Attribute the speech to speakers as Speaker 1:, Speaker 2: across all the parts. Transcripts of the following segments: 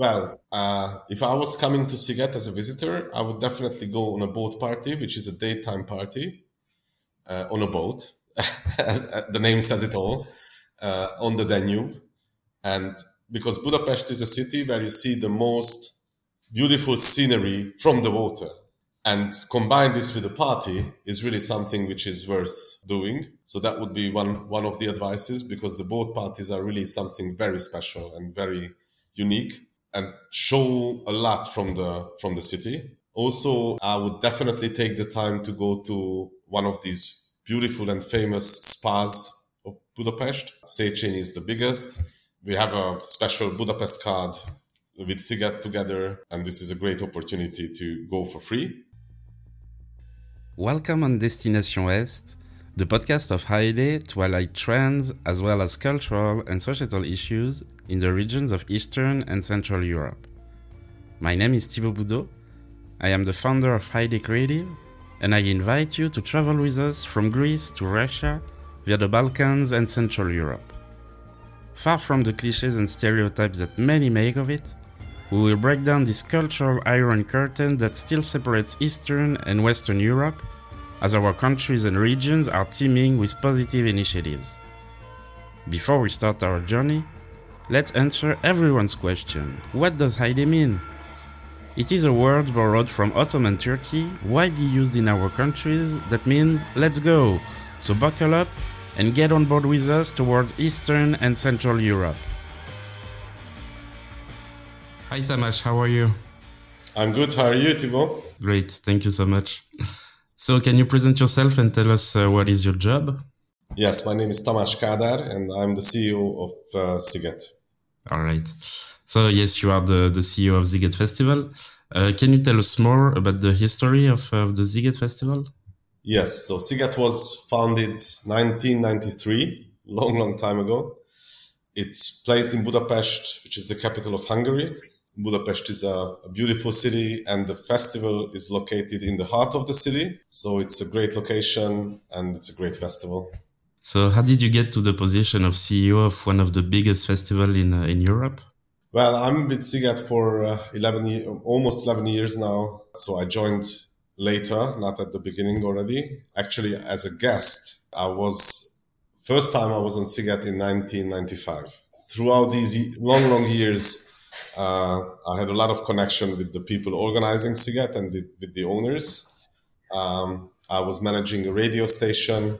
Speaker 1: Well, uh, if I was coming to Sziget as a visitor, I would definitely go on a boat party, which is a daytime party uh, on a boat. the name says it all, uh, on the Danube. And because Budapest is a city where you see the most beautiful scenery from the water. And combine this with a party is really something which is worth doing. So that would be one, one of the advices because the boat parties are really something very special and very unique and show a lot from the, from the city. Also, I would definitely take the time to go to one of these beautiful and famous spas of Budapest. Széchenyi is the biggest. We have a special Budapest card with Sziget together, and this is a great opportunity to go for free.
Speaker 2: Welcome on Destination Est, the podcast of Haile to highlight trends as well as cultural and societal issues in the regions of Eastern and Central Europe. My name is Thibaut Boudot. I am the founder of Haile Creative, and I invite you to travel with us from Greece to Russia via the Balkans and Central Europe. Far from the cliches and stereotypes that many make of it, we will break down this cultural iron curtain that still separates Eastern and Western Europe, as our countries and regions are teeming with positive initiatives. Before we start our journey, let's answer everyone's question What does Haile mean? It is a word borrowed from Ottoman Turkey, widely used in our countries, that means let's go. So buckle up and get on board with us towards Eastern and Central Europe. Hi Tamás, how are you?
Speaker 1: I'm good. How are you, Thibaut?
Speaker 2: Great, thank you so much. So, can you present yourself and tell us uh, what is your job?
Speaker 1: Yes, my name is Tamás Kádár, and I'm the CEO of uh, Sziget.
Speaker 2: All right. So, yes, you are the, the CEO of Sziget Festival. Uh, can you tell us more about the history of, of the Sziget Festival?
Speaker 1: Yes, so Sziget was founded 1993, long, long time ago. It's placed in Budapest, which is the capital of Hungary. Budapest is a, beautiful city and the festival is located in the heart of the city. So it's a great location and it's a great festival.
Speaker 2: So how did you get to the position of CEO of one of the biggest festival in, uh, in Europe?
Speaker 1: Well, I'm with Sziget for uh, 11, almost 11 years now. So I joined later, not at the beginning already. Actually, as a guest, I was, first time I was on Sziget in 1995. Throughout these long, long years, uh, I had a lot of connection with the people organizing Sziget and the, with the owners. Um, I was managing a radio station,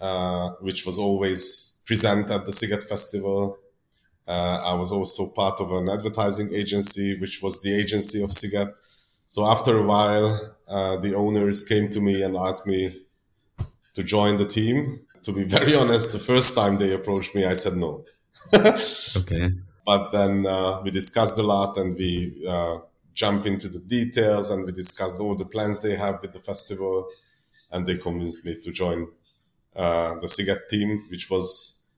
Speaker 1: uh, which was always present at the Sziget Festival. Uh, I was also part of an advertising agency, which was the agency of Sziget. So after a while, uh, the owners came to me and asked me to join the team. To be very honest, the first time they approached me, I said no.
Speaker 2: okay.
Speaker 1: But then uh, we discussed a lot and we uh, jumped into the details and we discussed all the plans they have with the festival. And they convinced me to join uh, the Sziget team, which was,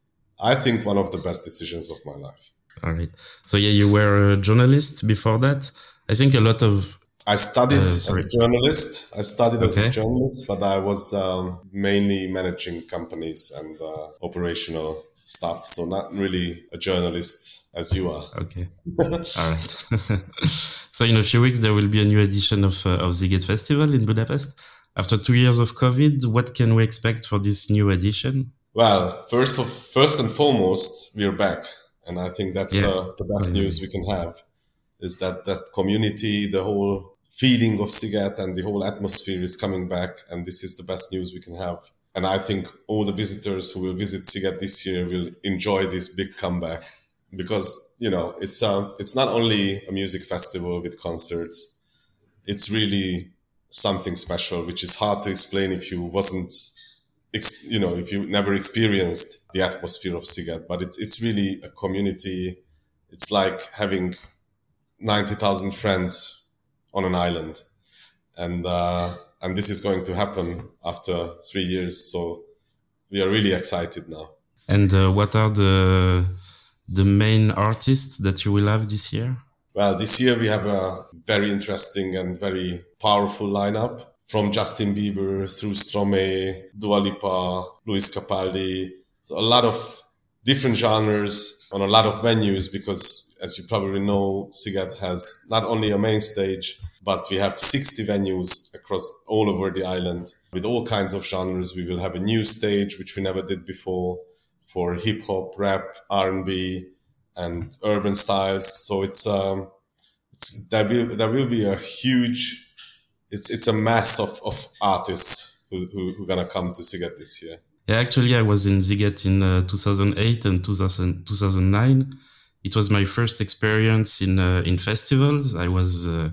Speaker 1: I think, one of the best decisions of my life.
Speaker 2: All right. So, yeah, you were a journalist before that. I think a lot of
Speaker 1: I studied uh, as a journalist. I studied okay. as a journalist, but I was um, mainly managing companies and uh, operational stuff. So not really a journalist as you are.
Speaker 2: Okay. All right. so in a few weeks, there will be a new edition of, uh, of Sziget Festival in Budapest. After two years of COVID, what can we expect for this new edition?
Speaker 1: Well, first of, first and foremost, we're back. And I think that's yeah. the, the best news we can have is that that community, the whole feeling of Sziget and the whole atmosphere is coming back. And this is the best news we can have. And I think all the visitors who will visit Sziget this year will enjoy this big comeback because, you know, it's, uh, it's not only a music festival with concerts. It's really something special, which is hard to explain if you wasn't, you know, if you never experienced the atmosphere of Sziget, but it's, it's really a community. It's like having 90,000 friends on an island, and uh, and this is going to happen after three years. So we are really excited now.
Speaker 2: And uh, what are the the main artists that you will have this year?
Speaker 1: Well, this year we have a very interesting and very powerful lineup from Justin Bieber through Stromae, Dua Lipa, Lewis Capaldi. So a lot of different genres on a lot of venues because as you probably know, Sziget has not only a main stage, but we have 60 venues across all over the island with all kinds of genres. We will have a new stage which we never did before for hip hop, rap, R and urban styles. So it's um, it's there will there will be a huge it's it's a mass of, of artists who, who, who are gonna come to Sziget this year.
Speaker 2: Yeah, actually, I was in Sziget in uh, 2008 and 2000, 2009. It was my first experience in uh, in festivals. I was uh,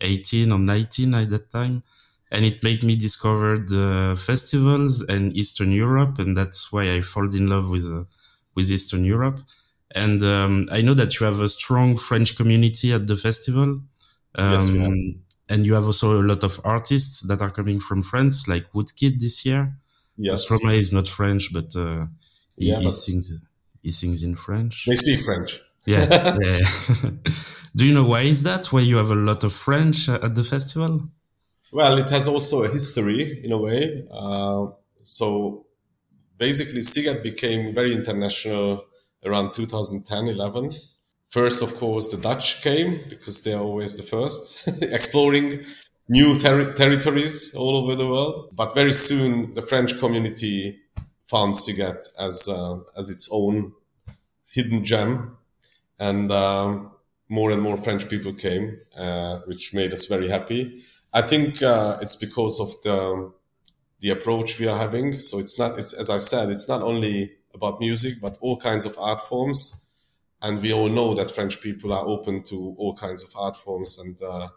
Speaker 2: 18 or 19 at that time, and it made me discover the festivals and Eastern Europe, and that's why I fall in love with uh, with Eastern Europe. And um, I know that you have a strong French community at the festival. Um, yes. And you have also a lot of artists that are coming from France, like Woodkid this year. Yes. Stromae is not French, but uh, he, yeah, he sings he sings in French.
Speaker 1: They speak French.
Speaker 2: Yeah. yeah. Do you know why is that? Why you have a lot of French at the festival?
Speaker 1: Well, it has also a history in a way. Uh, so basically, Sziget became very international around 2010, 11. First, of course, the Dutch came because they are always the first, exploring new ter- territories all over the world. But very soon, the French community found Sziget as uh, as its own hidden gem, and um, more and more French people came, uh, which made us very happy. I think uh, it's because of the the approach we are having. So it's not, it's, as I said, it's not only about music, but all kinds of art forms. And we all know that French people are open to all kinds of art forms and, uh,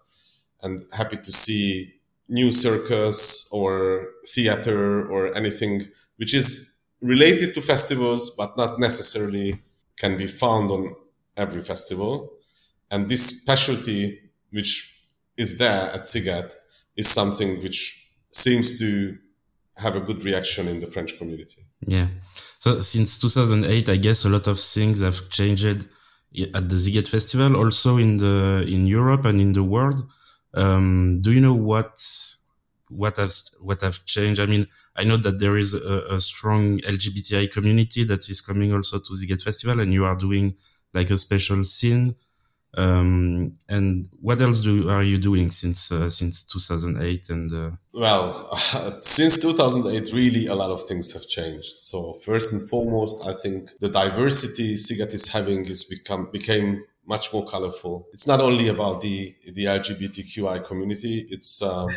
Speaker 1: and happy to see new circus or theater or anything which is related to festivals, but not necessarily can be found on every festival. And this specialty, which is there at Sziget, is something which seems to have a good reaction in the French community.
Speaker 2: Yeah. So since 2008, I guess a lot of things have changed at the Sziget Festival, also in the in Europe and in the world. Um, do you know what what has what have changed? I mean, I know that there is a, a strong LGBTI community that is coming also to Sziget Festival, and you are doing like a special scene um, and what else do are you doing since uh, since 2008? And uh...
Speaker 1: well, uh, since 2008, really a lot of things have changed. So first and foremost, I think the diversity Sziget is having is become became much more colorful. It's not only about the the LGBTQI community. It's um,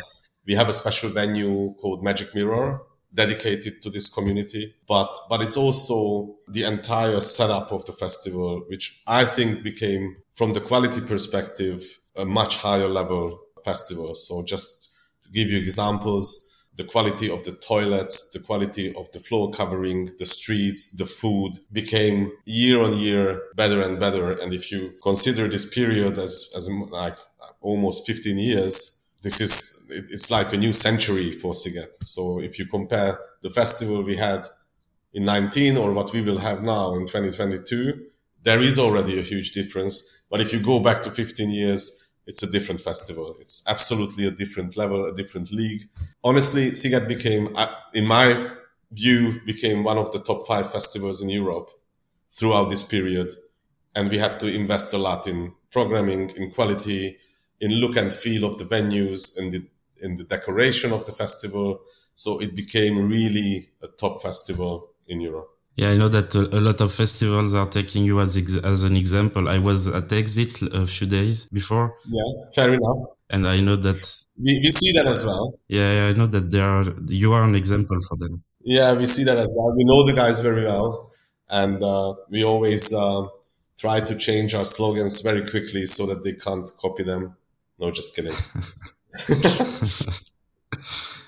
Speaker 1: we have a special venue called Magic Mirror, dedicated to this community but but it's also the entire setup of the festival which i think became from the quality perspective a much higher level festival so just to give you examples the quality of the toilets, the quality of the floor covering, the streets, the food became year on year better and better. And if you consider this period as, as like almost 15 years, this is it's like a new century for Sziget. So if you compare the festival we had in 19 or what we will have now in 2022, there is already a huge difference. But if you go back to 15 years, it's a different festival. It's absolutely a different level, a different league. Honestly, Sziget became, in my view, became one of the top five festivals in Europe throughout this period. And we had to invest a lot in programming, in quality, in look and feel of the venues and the in the decoration of the festival. So it became really a top festival in Europe.
Speaker 2: Yeah, I know that a, lot of festivals are taking you as ex- as an example. I was at Exit a few days before.
Speaker 1: Yeah, fair enough.
Speaker 2: And I know that
Speaker 1: we, we see that as well.
Speaker 2: Yeah, yeah, I know that they are you are an example for them.
Speaker 1: Yeah, we see that as well. We know the guys very well, and uh, we always uh, try to change our slogans very quickly so that they can't copy them. No, just kidding.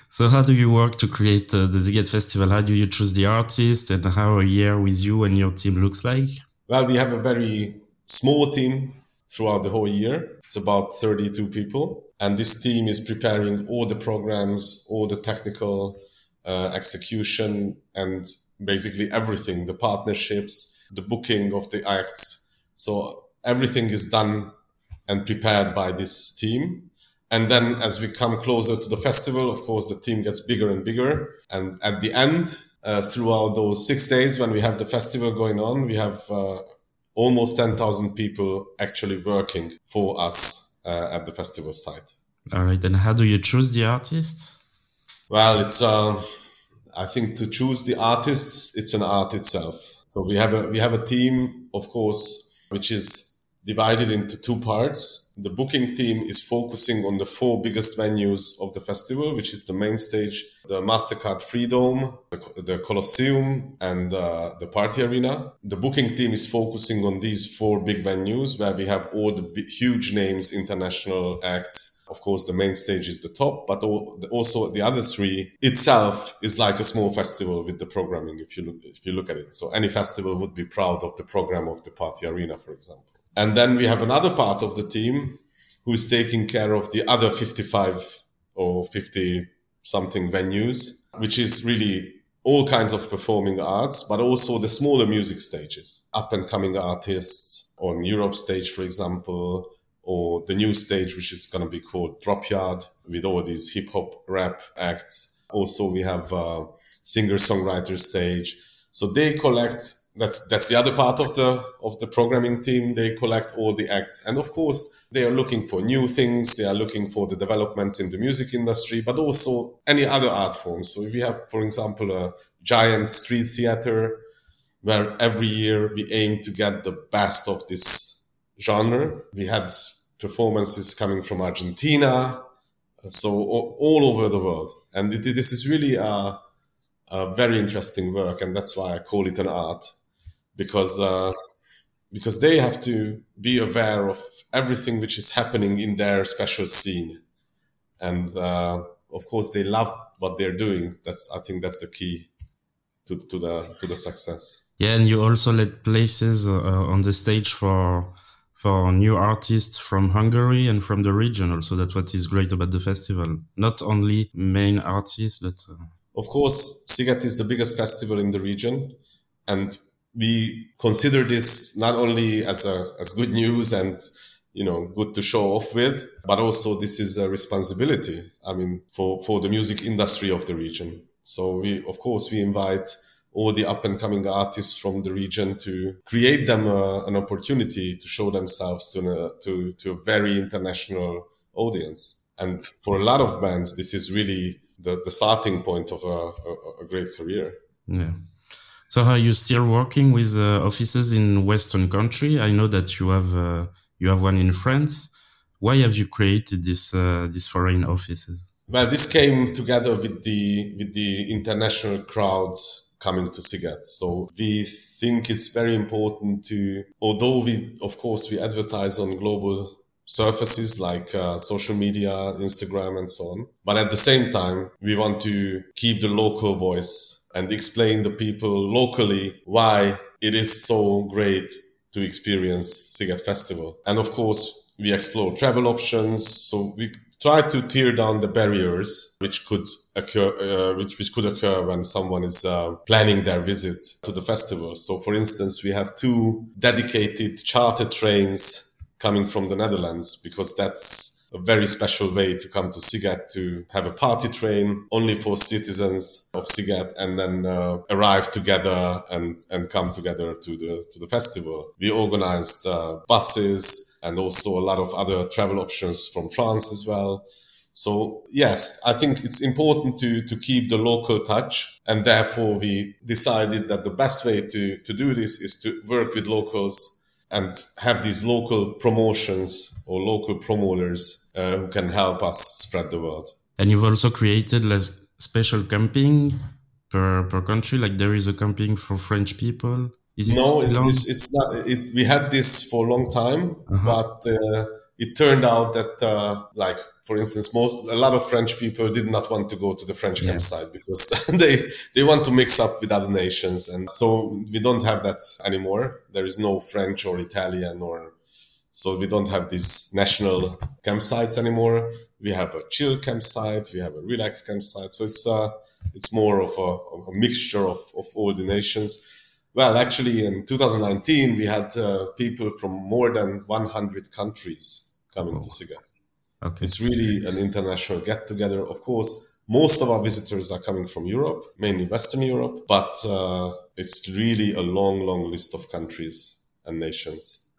Speaker 2: so how do you work to create uh, the Sziget Festival? How do you choose the artist and how a year with you and your team looks like?
Speaker 1: Well, we have a very small team throughout the whole year. It's about 32 people. And this team is preparing all the programs, all the technical uh, execution, and basically everything the partnerships, the booking of the acts. So everything is done and prepared by this team. And then as we come closer to the festival, of course, the team gets bigger and bigger. And at the end, uh, throughout those six days when we have the festival going on, we have uh, almost 10,000 people actually working for us uh, at the festival site.
Speaker 2: All right. And how do you choose the artists?
Speaker 1: Well, it's, um, I think to choose the artists, it's an art itself. So we have a, we have a team, of course, which is divided into two parts. The booking team is focusing on the four biggest venues of the festival, which is the main stage, the MasterCard Freedom, the, the Colosseum, and uh, the Party Arena. The booking team is focusing on these four big venues where we have all the big, huge names, international acts. Of course, the main stage is the top, but also the other three itself is like a small festival with the programming. If you look, if you look at it, so any festival would be proud of the program of the Party Arena, for example. And then we have another part of the team who is taking care of the other 55 or 50 something venues, which is really all kinds of performing arts, but also the smaller music stages, up and coming artists on Europe stage, for example, or the new stage, which is going to be called Drop Yard with all these hip hop rap acts. Also, we have uh, a singer songwriter stage. So they collect that's that's the other part of the of the programming team. They collect all the acts. And of course they are looking for new things. They are looking for the developments in the music industry but also any other art forms so if we have for example a giant street theater where every year we aim to get the best of this genre we had performances coming from argentina so all over the world. And it, this is really a, a very interesting work and that's why i call it an art because uh, because they have to be aware of everything which is happening in their special scene, and uh, of course they love what they're doing. That's I think that's the key to to the to the success.
Speaker 2: Yeah, and you also let places uh, on the stage for for new artists from Hungary and from the region. Also, that's what is great about the festival. Not only main artists, but uh...
Speaker 1: of course, Sziget is the biggest festival in the region, and we consider this not only as a as good news and you know good to show off with but also this is a responsibility i mean for for the music industry of the region. So we of course we invite all the up and coming artists from the region to create them a, an opportunity to show themselves to a, uh, to to a very international audience. And for a lot of bands this is really the, the starting point of a, a, a great career.
Speaker 2: Yeah so are you still working with uh, offices in Western country? I know that you have uh, you have one in France. Why have you created this uh, these foreign offices?
Speaker 1: Well, this came together with the with the international crowds coming to Sziget. So we think it's very important to, although we of course we advertise on global surfaces like uh, social media, Instagram, and so on. But at the same time, we want to keep the local voice and explain the people locally why it is so great to experience Sziget Festival. And of course, we explore travel options. So we try to tear down the barriers which could occur, uh, which, which could occur when someone is uh, planning their visit to the festival. So for instance, we have two dedicated charter trains coming from the Netherlands because that's a very special way to come to Sziget to have a party train only for citizens of Sziget and then uh, arrive together and, and come together to the, to the festival. We organized uh, buses and also a lot of other travel options from France as well. So yes, I think it's important to, to keep the local touch. And therefore we decided that the best way to, to do this is to work with locals and have these local promotions or local promoters uh, who can help us spread the word.
Speaker 2: And you've also created like special camping per per country. Like there is a camping for French people.
Speaker 1: Is no, it's, it's, it's not. It, we had this for a long time, uh-huh. but uh, it turned out that, uh, like for instance, most a lot of French people did not want to go to the French yeah. campsite because they they want to mix up with other nations, and so we don't have that anymore. There is no French or Italian or so we don't have these national campsites anymore. We have a chill campsite, we have a relaxed campsite. So it's uh, it's more of a, a mixture of, of all the nations. Well, actually, in 2019, we had uh, people from more than 100 countries coming oh. to Sziget. Okay. It's really an international get together. Of course, most of our visitors are coming from Europe, mainly Western Europe, but uh, it's really a long, long list of countries and nations.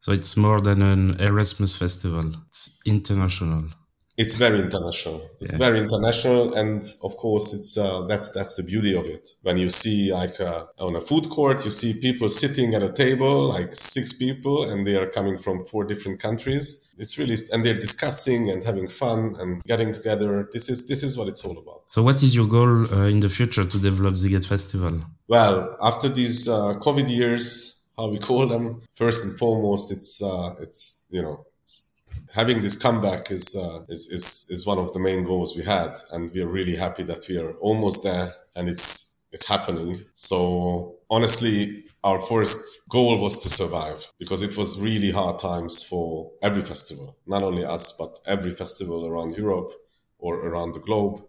Speaker 2: So it's more than an Erasmus festival. It's international.
Speaker 1: It's very international. It's yeah. very international, and of course, it's uh, that's that's the beauty of it. When you see like uh, on a food court, you see people sitting at a table, like six people, and they are coming from four different countries. It's really and they're discussing and having fun and getting together. This is this is what it's all about.
Speaker 2: So, what is your goal uh, in the future to develop Sziget Festival?
Speaker 1: Well, after these uh, COVID years, how we call them, first and foremost, it's uh, it's you know having this comeback is, uh, is, is, is one of the main goals we had. And we are really happy that we are almost there and it's, it's happening. So honestly, our first goal was to survive because it was really hard times for every festival, not only us, but every festival around Europe or around the globe.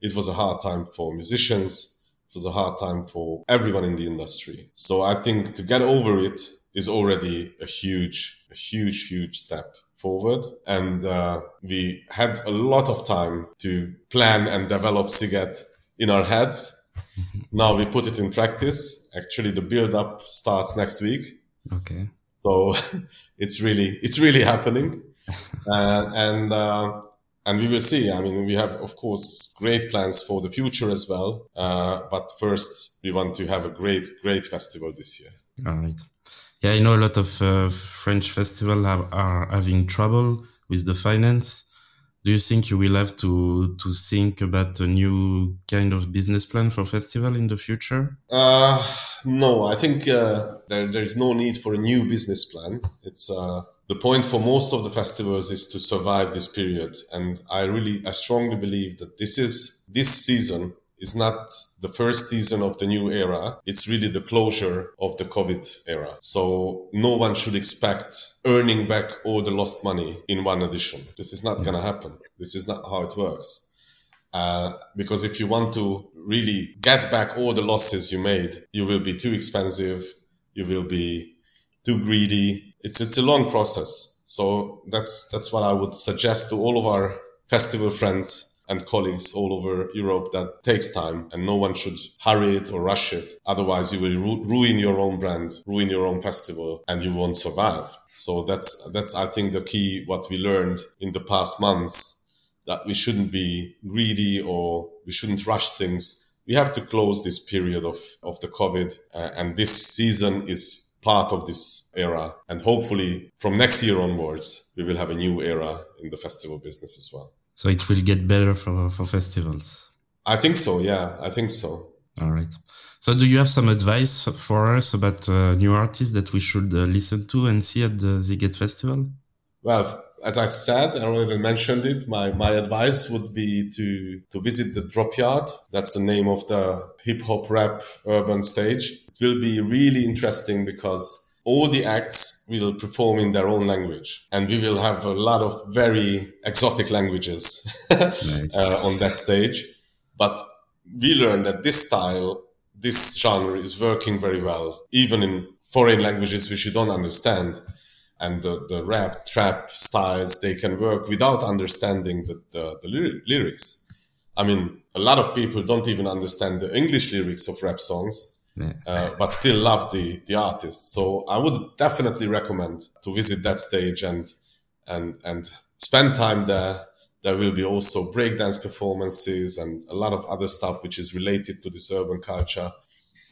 Speaker 1: It was a hard time for musicians. It was a hard time for everyone in the industry. So I think to get over it is already a huge, a huge, huge step forward. And uh, we had a lot of time to plan and develop Sziget in our heads. now we put it in practice. Actually, the build up starts next week.
Speaker 2: Okay.
Speaker 1: So it's really, it's really happening. uh, and, uh, and we will see. I mean, we have, of course, great plans for the future as well. Uh, but first, we want to have a great, great festival this year.
Speaker 2: All right. Yeah, I know a lot of uh, French festivals are having trouble with the finance. Do you think you will have to to think about a new kind of business plan for festival in the future?
Speaker 1: Uh, no, I think uh, there there is no need for a new business plan. It's uh, the point for most of the festivals is to survive this period, and I really I strongly believe that this is this season is not the first season of the new era. It's really the closure of the COVID era. So no one should expect earning back all the lost money in one edition. This is not going to happen. This is not how it works. Uh, because if you want to really get back all the losses you made, you will be too expensive. You will be too greedy. It's, it's a long process. So that's, that's what I would suggest to all of our festival friends and colleagues all over Europe that takes time and no one should hurry it or rush it. Otherwise you will ru- ruin your own brand, ruin your own festival and you won't survive. So that's, that's, I think the key, what we learned in the past months that we shouldn't be greedy or we shouldn't rush things. We have to close this period of, of the COVID uh, and this season is part of this era. And hopefully from next year onwards, we will have a new era in the festival business as well.
Speaker 2: So it will get better for, for festivals.
Speaker 1: I think so. Yeah, I think so.
Speaker 2: All right. So do you have some advice for us about uh, new artists that we should uh, listen to and see at the Sziget Festival?
Speaker 1: Well, as I said, I already mentioned it. My, my advice would be to, to visit the Drop Yard. That's the name of the hip hop rap urban stage. It will be really interesting because all the acts will perform in their own language. And we will have a lot of very exotic languages nice. uh, on that stage. But we learned that this style this genre is working very well. Even in foreign languages which you don't understand and the, the rap trap styles they can work without understanding the, the, the lyrics. I mean a lot of people don't even understand the english lyrics of rap songs uh, but still love the the artist. So I would definitely recommend to visit that stage and and and spend time there. There will be also breakdance performances and a lot of other stuff which is related to this urban culture.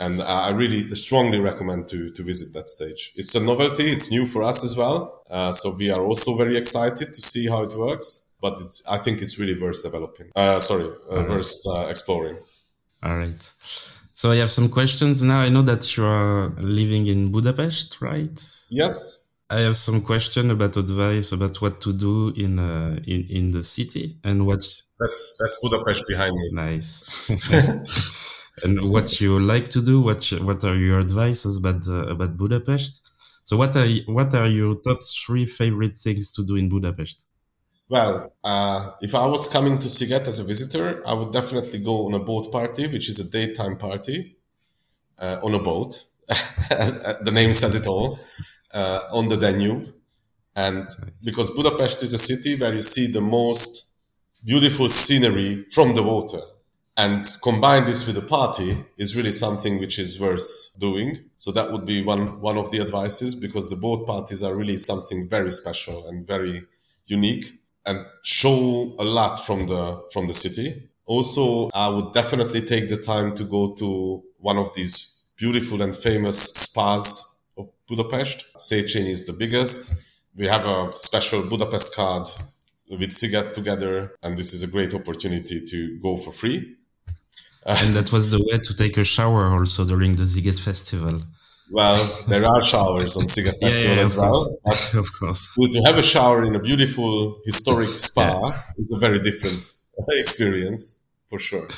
Speaker 1: And I really strongly recommend to, to visit that stage. It's a novelty. It's new for us as well. Uh, so we are also very excited to see how it works. But it's, I think it's really worth developing. Uh, sorry, uh, worth uh, exploring.
Speaker 2: All right. So I have some questions now. I know that you are living in Budapest, right?
Speaker 1: Yes.
Speaker 2: I have some question about advice about what to do in uh, in in the city and what.
Speaker 1: That's that's Budapest behind me.
Speaker 2: Nice. and what you like to do? What what are your advices about uh, about Budapest? So what are what are your top three favorite things to do in Budapest?
Speaker 1: Well, uh, if I was coming to Sziget as a visitor, I would definitely go on a boat party, which is a daytime party uh, on a boat. the name says it all, uh, on the Danube. And because Budapest is a city where you see the most beautiful scenery from the water. and combine this with a party is really something which is worth doing. So that would be one one of the advices because the boat parties are really something very special and very unique and show a lot from the from the city. Also, I would definitely take the time to go to one of these beautiful and famous spas of Budapest. Széchenyi is the biggest. We have a special Budapest card with Sziget together, and this is a great opportunity to go for free.
Speaker 2: and that was the way to take a shower also during the Sziget festival.
Speaker 1: Well, there are showers on Sziget Festival yeah, yeah, as well.
Speaker 2: Course. Of course.
Speaker 1: To have a shower in a beautiful historic spa is a very different experience, for sure.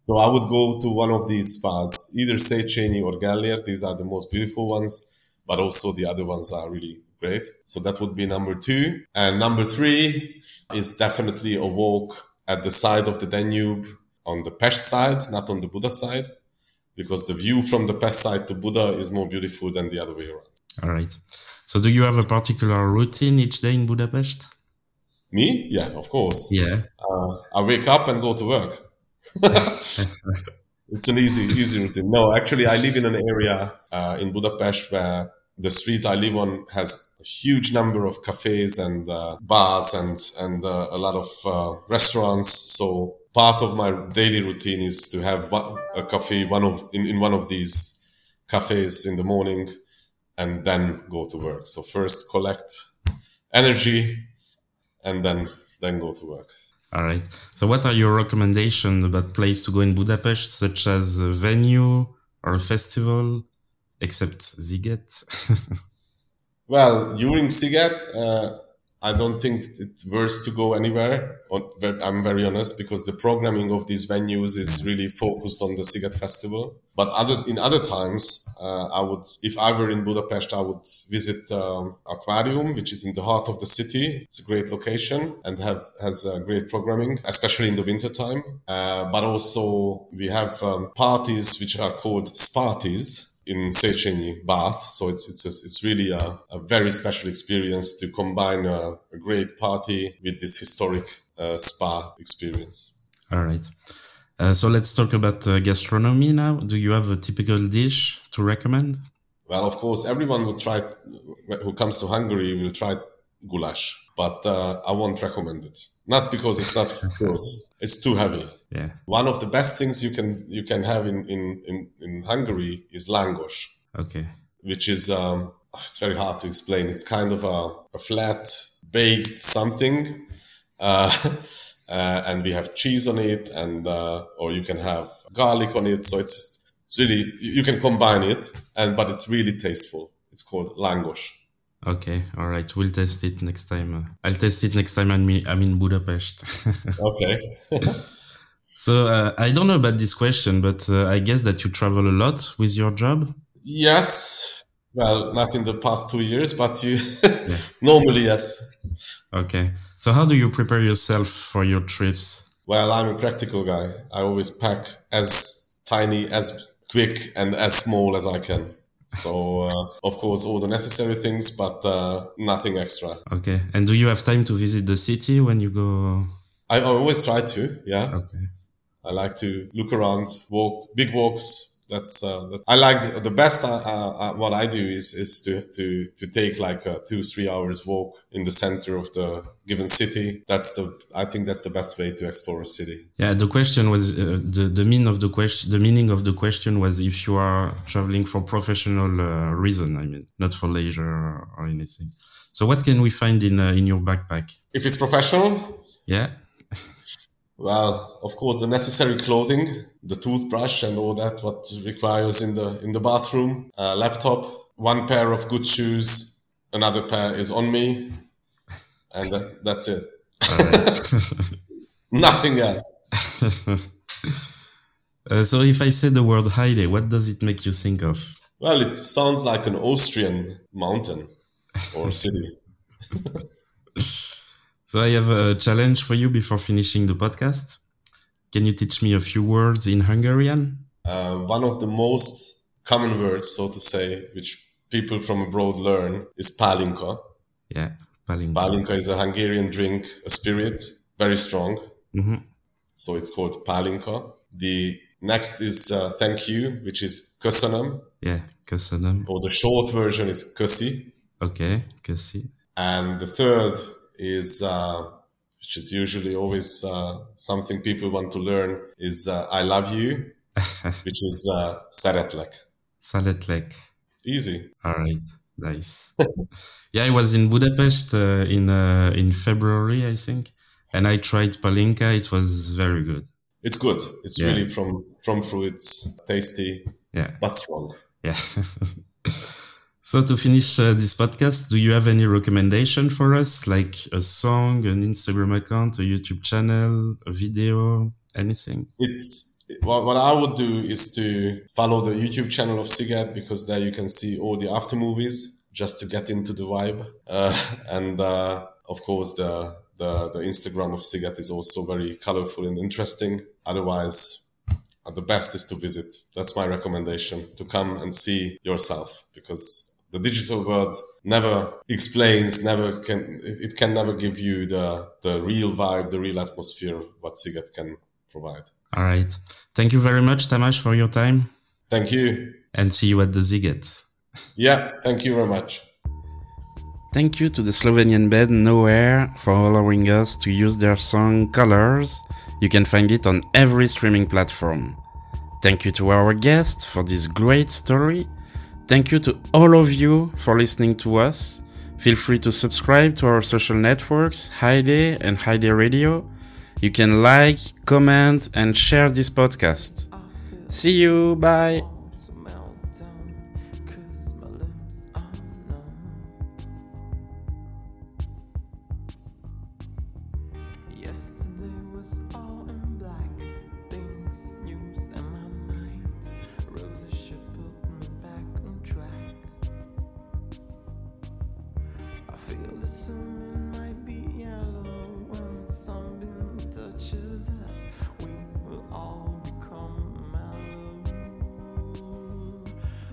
Speaker 1: So I would go to one of these spas, either Széchenyi or Gellért. These are the most beautiful ones, but also the other ones are really great. So that would be number two. And number three is definitely a walk at the side of the Danube on the Pest side, not on the Buda side because the view from the Pest side to Buda is more beautiful than the other way around.
Speaker 2: All right. So, do you have a particular routine each day in Budapest?
Speaker 1: Me? Yeah, of course.
Speaker 2: Yeah.
Speaker 1: Uh, I wake up and go to work. it's an easy, easy routine. No, actually, I live in an area uh, in Budapest where the street I live on has a huge number of cafes and uh, bars and and uh, a lot of uh, restaurants. So part of my daily routine is to have a coffee one of in, in one of these cafes in the morning and then go to work. So first collect energy and then then go to work.
Speaker 2: All right. So what are your recommendations about place to go in budapest such as a venue or a festival except Sziget
Speaker 1: well during Sziget uh, I don't think it's worth to go anywhere. I'm very honest because the programming of these venues is really focused on the Sziget Festival. But other in other times, uh, I would, if I were in Budapest, I would visit um, Aquarium, which is in the heart of the city. It's a great location and have has uh, great programming, especially in the winter time. Uh, but also we have um, parties which are called Sparties in Széchenyi bath. So it's it's a, it's really a, a, very special experience to combine a, a great party with this historic uh, spa experience.
Speaker 2: All right. Uh, so let's talk about uh, gastronomy now. Do you have a typical dish to recommend?
Speaker 1: Well, of course, everyone will try who comes to Hungary will try goulash, but uh, I won't recommend it. Not because it's not good; it's too heavy.
Speaker 2: Yeah.
Speaker 1: One of the best things you can you can have in in in, in Hungary is langos.
Speaker 2: Okay.
Speaker 1: Which is um, it's very hard to explain. It's kind of a, a flat baked something. Uh, uh, and we have cheese on it, and uh, or you can have garlic on it. So it's it's really you can combine it, and but it's really tasteful. It's called langos.
Speaker 2: Okay, all right. We'll test it next time. I'll test it next time I'm, I'm in Budapest.
Speaker 1: okay.
Speaker 2: So uh, I don't know about this question, but uh, I guess that you travel a lot with your job.
Speaker 1: Yes. Well, not in the past two years, but you yeah. normally yes.
Speaker 2: Okay. So how do you prepare yourself for your trips?
Speaker 1: Well, I'm a practical guy. I always pack as tiny, as quick, and as small as I can. So, uh, of course, all the necessary things, but uh, nothing extra.
Speaker 2: Okay. And do you have time to visit the city when you go?
Speaker 1: I always try to, yeah.
Speaker 2: Okay.
Speaker 1: I like to look around, walk big walks. That's uh, that I like the best. Uh, uh, what I do is is to to to take like a two three hours walk in the center of the given city. That's the I think that's the best way to explore a city.
Speaker 2: Yeah, the question was uh, the the meaning of the question. The meaning of the question was if you are traveling for professional uh, reason. I mean, not for leisure or anything. So, what can we find in uh, in your backpack?
Speaker 1: If it's professional,
Speaker 2: yeah
Speaker 1: well, of course, the necessary clothing, the toothbrush, and all that what requires in the in the bathroom. Uh, laptop, one pair of good shoes, another pair is on me, and that, that's it. Nothing else.
Speaker 2: uh, so, if I say the word Haile, what does it make you think of?
Speaker 1: Well, it sounds like an Austrian mountain or city.
Speaker 2: So I have a challenge for you before finishing the podcast. Can you teach me a few words in Hungarian?
Speaker 1: Uh, one of the most common words, so to say, which people from abroad learn is palinka.
Speaker 2: Yeah, palinka.
Speaker 1: Palinka is a Hungarian drink, a spirit, very strong.
Speaker 2: Mm-hmm.
Speaker 1: So it's called palinka. The next is uh, thank you, which is köszönöm.
Speaker 2: Yeah, köszönöm.
Speaker 1: Or the short version is köszi.
Speaker 2: Okay, köszi.
Speaker 1: And the third is, uh, which is usually always uh, something people want to learn, is uh, I love you, which is uh, szeretlek.
Speaker 2: Szeretlek.
Speaker 1: Easy.
Speaker 2: All right, nice. yeah, I was in Budapest uh, in uh, in February, I think, and I tried palinka. It was very good.
Speaker 1: It's good. It's
Speaker 2: Yeah.
Speaker 1: really from from fruits, tasty,
Speaker 2: Yeah,
Speaker 1: but strong.
Speaker 2: yeah. so to finish uh, this podcast, do you have any recommendation for us, like a song, an Instagram account, a YouTube channel, a video, anything?
Speaker 1: It's what, what I would do is to follow the YouTube channel of Sziget because there you can see all the after movies just to get into the vibe. Uh, and uh, of course, the, the the Instagram of Sziget is also very colorful and interesting. Otherwise, the best is to visit. That's my recommendation to come and see yourself because the digital world never explains, never can, it it can never give you the, the real vibe, the real atmosphere what Sziget can provide.
Speaker 2: All right. Thank you very much, Tamás, for your time,
Speaker 1: Thank you.
Speaker 2: and see you at the Sziget.
Speaker 1: Yeah, thank you very much.
Speaker 2: Thank you to the Slovenian band Nowhere for allowing us to use their song Colors. You can find it on every streaming platform. Thank you to our guest for this great story. Thank you to all of you for listening to us. Feel free to subscribe to our social networks, Heide and Heide Radio. You can like, comment, and share this podcast. Oh, See you, bye.